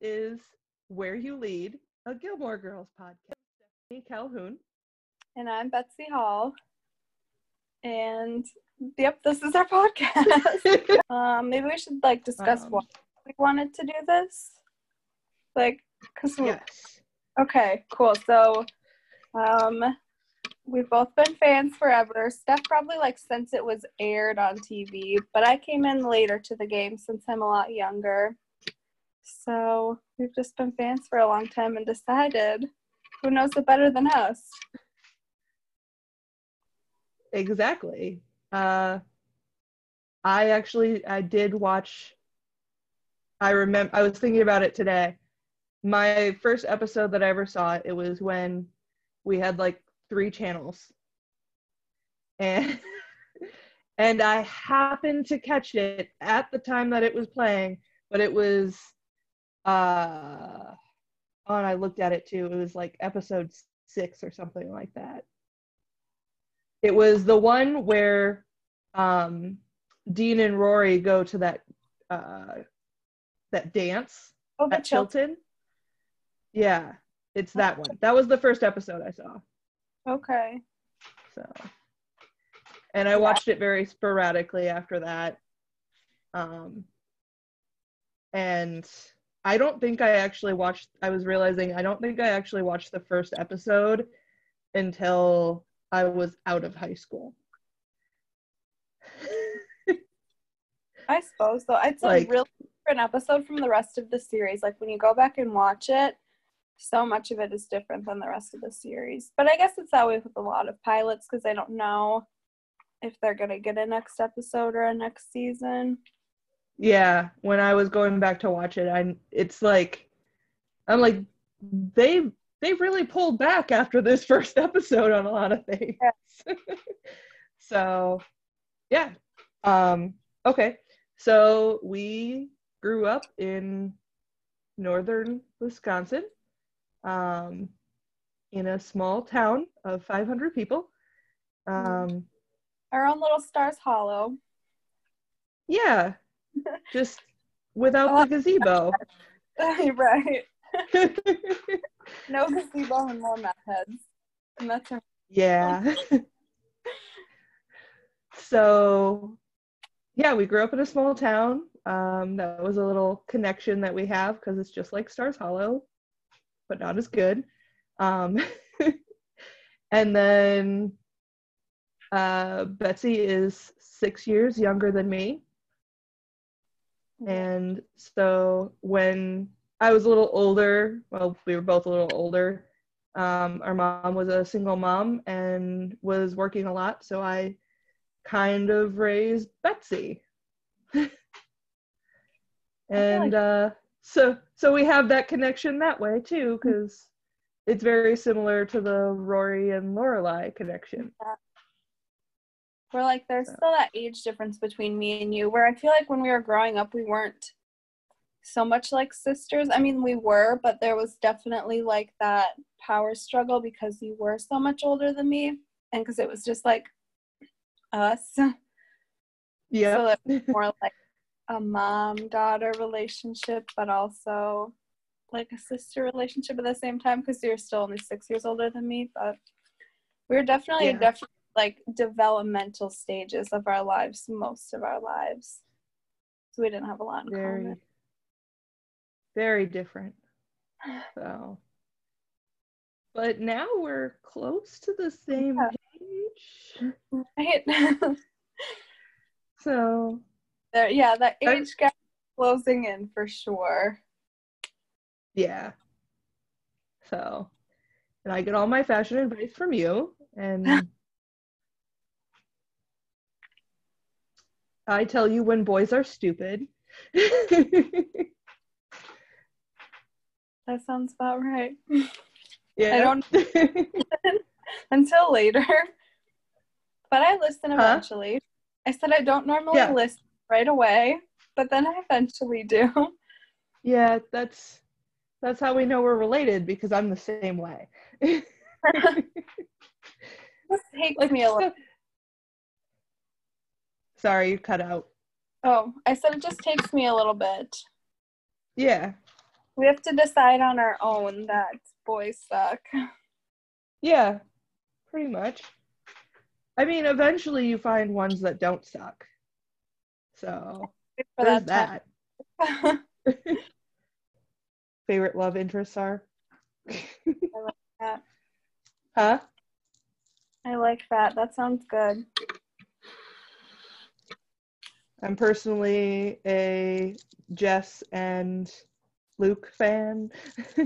is Where You Lead, a Gilmore Girls podcast. Stephanie Calhoun. And I'm Betsy Hall. And yep, this is our podcast. um, maybe we should like discuss Um, why we wanted to do this. Like, cause we, Yes. okay, cool. So, um, we've both been fans forever. Steph probably like since it was aired on TV, but I came in later to the game since I'm a lot younger. So we've just been fans for a long time and decided who knows it better than us. Exactly. Uh, I actually I did watch. I remember I was thinking about it today. My first episode that I ever saw it was when we had like three channels, and and I happened to catch it at the time that it was playing, but it was uh oh, and I looked at it too. It was like episode six or something like that. It was the one where um, Dean and Rory go to that uh, that dance Oh, at Chilton. Yeah, it's that one. That was the first episode I saw. Okay. So, and I Yeah. watched it very sporadically after that. Um, and I don't think I actually watched. I was realizing I don't think I actually watched the first episode until I was out of high school. I suppose so. It's Like- a really different episode from the rest of the series. Like when you go back and watch it, so much of it is different than the rest of the series. But I guess it's that way with a lot of pilots because I don't know if they're gonna get a next episode or a next season. Yeah, when I was going back to watch it, I it's like I'm like they they really pulled back after this first episode on a lot of things. so, yeah. Um okay. So, we grew up in northern Wisconsin. Um in a small town of 500 people. Um Our own little Stars Hollow. yeah. Just without the gazebo. right. No gazebo and more meth heads. And that's yeah. so, yeah, we grew up in a small town. Um, that was a little connection that we have because it's just like Stars Hollow, but not as good. Um, and then uh, Betsy is six years younger than me. And so when I was a little older, well, we were both a little older, um, our mom was a single mom and was working a lot. So I kind of raised Betsy. and uh, so so we have that connection that way too, because it's very similar to the Rory and Lorelai connection. We're like, there's So- still that age difference between me and you, where I feel like when we were growing up, we weren't so much like sisters. I mean, we were, but there was definitely like that power struggle because you were so much older than me, and because it was just like us. Yeah. So it was more like a mom daughter relationship, but also like a sister relationship at the same time because you're still only six years older than me. But we were definitely Yeah. definitely like developmental stages of our lives, most of our lives. So we didn't have a lot in very common. very different so but now we're close to the same Yeah. age Right? so there, yeah, that I- age gap closing in for sure. yeah so and i get all my fashion advice from you and i tell you when boys are stupid That sounds about right. yeah I don't- Until later. But I listen Huh? eventually. I said I don't normally Yeah. listen right away, but then I eventually do. yeah that's that's how we know we're related because i'm the same way This takes Like, me a little. Sorry you cut out Oh, I said it just takes me a little bit. yeah We have to decide on our own that boys suck. Yeah, pretty much. I mean, eventually you find ones that don't suck. So For there's that that. Favorite love interests are? I like that. Huh? I like that. That sounds good. I'm personally a Jess and Luke fan.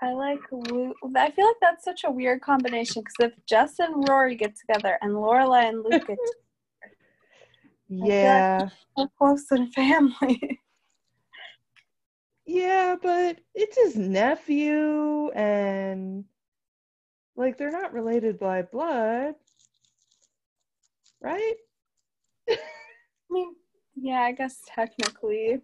I like Luke. I feel like that's such a weird combination because if Jess and Rory get together and Lorelai and Luke get together, yeah. so close in family. Yeah, but it's his nephew and like they're not related by blood. Right? I mean, yeah, I guess technically.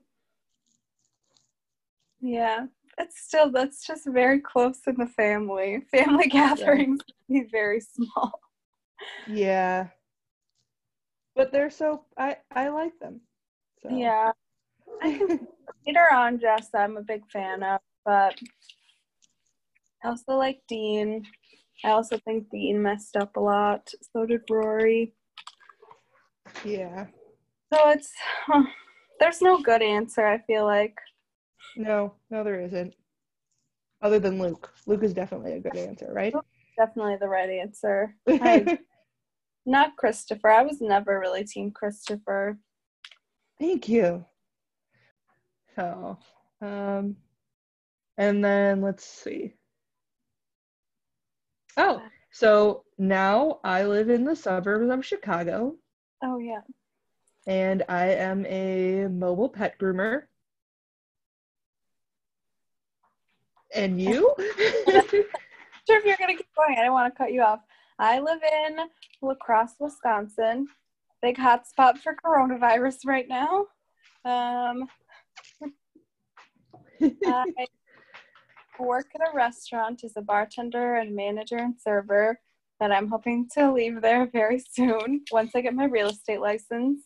Yeah, it's still that's just very close in the family. Family gatherings can be very small. Yeah. But they're so I I like them. So. Yeah. Later on Jess I'm a big fan of, but I also like Dean. I also think Dean messed up a lot. So did Rory. yeah. So it's there's no good answer, I feel like. No, no there isn't. Other than Luke. Luke is definitely a good answer, right? Definitely the right answer. I- Not Christopher. I was never really team Christopher. Thank you. So, um, and then let's see. Oh, so now I live in the suburbs of Chicago Oh yeah. And I am a mobile pet groomer. And you? Sure, if you're gonna keep going, I don't want to cut you off. I live in La Crosse, Wisconsin. Big hotspot for coronavirus right now. Um, I work at a restaurant as a bartender and manager and server that I'm hoping to leave there very soon once I get my real estate license.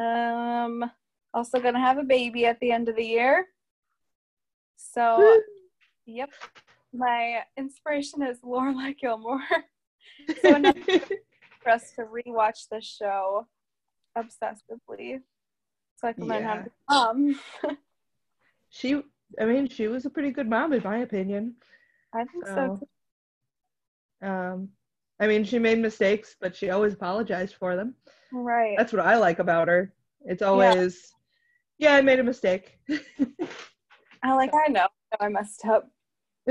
Um, also gonna have a baby at the end of the year. So, yep, my inspiration is Lorelai Gilmore. so enough for us to rewatch the show obsessively, so I can learn how to Yeah. be a mom. she, I mean, she was a pretty good mom, in my opinion. I think so. So, too. um, I mean, she made mistakes, but she always apologized for them. Right. That's what I like about her. It's always, yeah, I made a mistake. I like. I know. I messed up.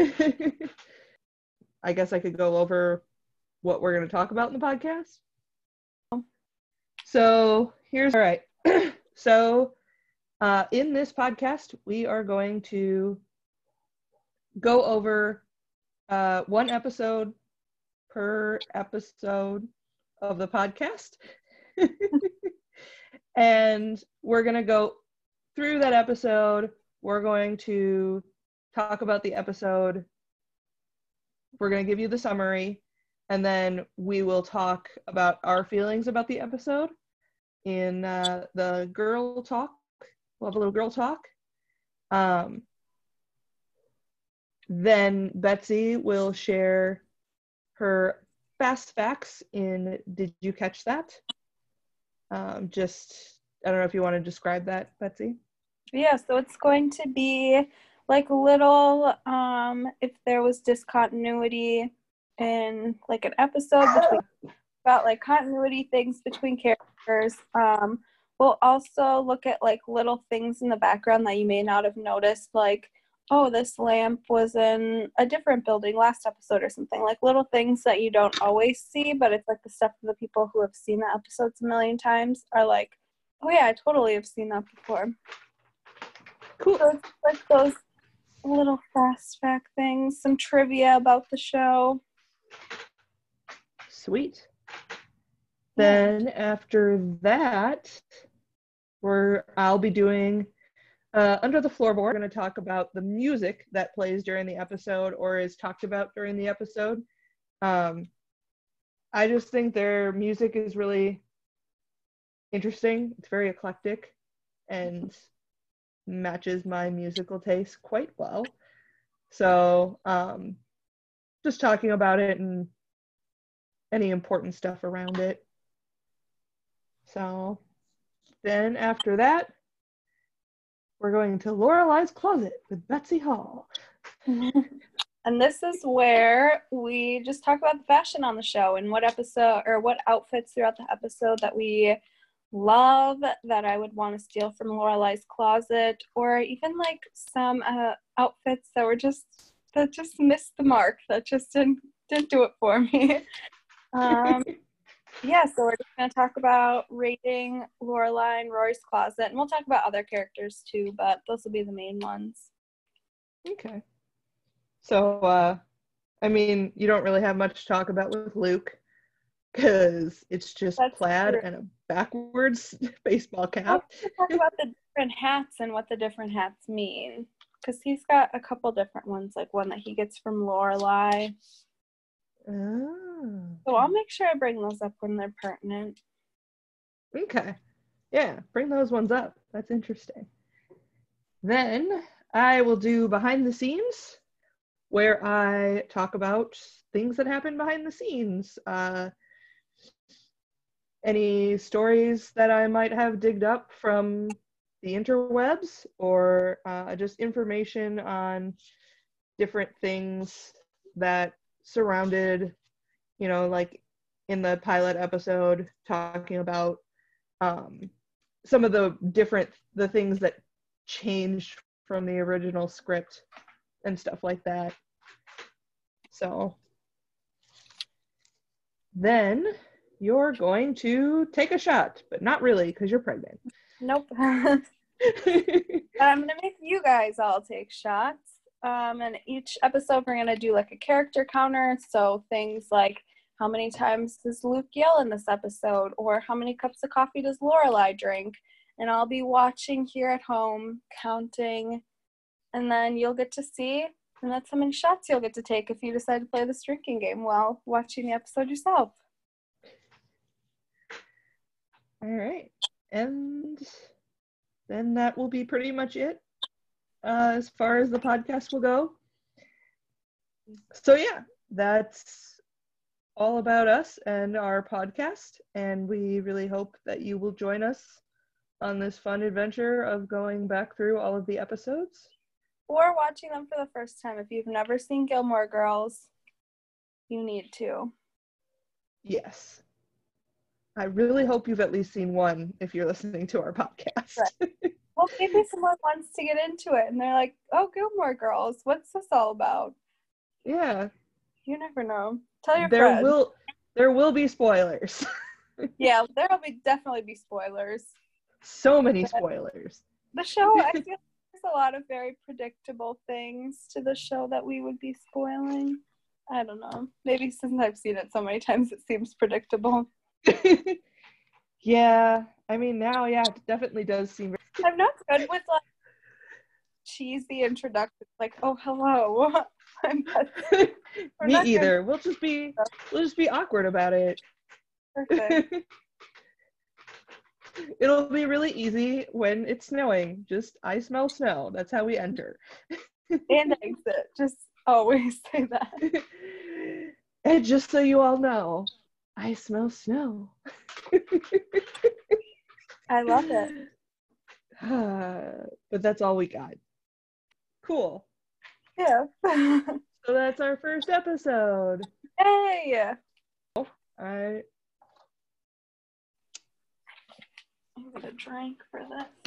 I guess I could go over what we're going to talk about in the podcast. So here's all right. so uh, in this podcast, we are going to go over uh, one episode per episode of the podcast. and we're going to go through that episode. We're going to talk about the episode. We're going to give you the summary, and then we will talk about our feelings about the episode in uh, the girl talk. We'll have a little girl talk. Um, then Betsy will share her fast facts in Did You Catch That? Um, just, I don't know if you want to describe that, Betsy. Yeah. So it's going to be like little. Um, if there was discontinuity in like an episode between about like continuity things between characters. Um, we'll also look at like little things in the background that you may not have noticed, like oh, this lamp was in a different building last episode or something. Like little things that you don't always see, but it's like the stuff of the people who have seen the episodes a million times are like, oh yeah, I totally have seen that before. Cool. So it's like those little fast fact things, some trivia about the show. Sweet. Then after that, we're I'll be doing uh, under the floorboard. We're going to talk about the music that plays during the episode or is talked about during the episode. Um, I just think their music is really interesting. It's very eclectic and matches my musical taste quite well. So, um, just talking about it and any important stuff around it. So, then after that, we're going to Lorelai's closet with Betsy Hall. and this is where we just talk about the fashion on the show and what episode or what outfits throughout the episode that we love that I would want to steal from Lorelai's closet, or even like some uh, outfits that were just that just missed the mark, that just didn't didn't do it for me. um, yeah, so we're just gonna talk about rating Lorelai and Rory's closet, and we'll talk about other characters too, but those will be the main ones. Okay. So, uh, I mean, you don't really have much to talk about with Luke because it's just That's plaid true. and a backwards baseball cap. Talk about the different hats and what the different hats mean. Because he's got a couple different ones, like one that he gets from Lorelai. Oh. So I'll make sure I bring those up when they're pertinent. Okay. Yeah, bring those ones up. That's interesting. Then I will do behind the scenes where I talk about things that happen behind the scenes. Uh, any stories that I might have digged up from the interwebs or uh, just information on different things that surrounded, you know, like in the pilot episode, talking about um, some of the different the things that changed from the original script and stuff like that. So then you're going to take a shot, but not really because you're pregnant. Nope. I'm going to make you guys all take shots. Um, and each episode, we're going to do like a character counter. So things like how many times does Luke yell in this episode, or how many cups of coffee does Lorelai drink? And I'll be watching here at home, counting, and then you'll get to see. And that's how many shots you'll get to take if you decide to play this drinking game while watching the episode yourself. All right. And then that will be pretty much it uh, as far as the podcast will go. So, yeah, that's all about us and our podcast. And we really hope that you will join us on this fun adventure of going back through all of the episodes. Or watching them for the first time. If you've never seen Gilmore Girls, you need to. Yes. I really hope you've at least seen one if you're listening to our podcast. Right. Well, maybe someone wants to get into it and they're like, oh, Gilmore Girls, what's this all about? Yeah. You never know. Tell your there friends. will there will be spoilers. yeah, there'll be definitely be spoilers. So many spoilers. The show, I feel there's a lot of very predictable things to the show that we would be spoiling. I don't know. Maybe since I've seen it so many times, it seems predictable. yeah, I mean now, yeah, it definitely does seem. I'm not good with like cheesy introductions, like "Oh, hello." Me either. Good. We'll just be we'll just be awkward about it. Perfect. It'll be really easy when it's snowing. Just I smell snow. That's how we enter. and exit. Just always say that. And just so you all know, I smell snow. I love it. but that's all we got. Cool. Yeah. so that's our first episode. Hey. All right. I'm gonna drink for this.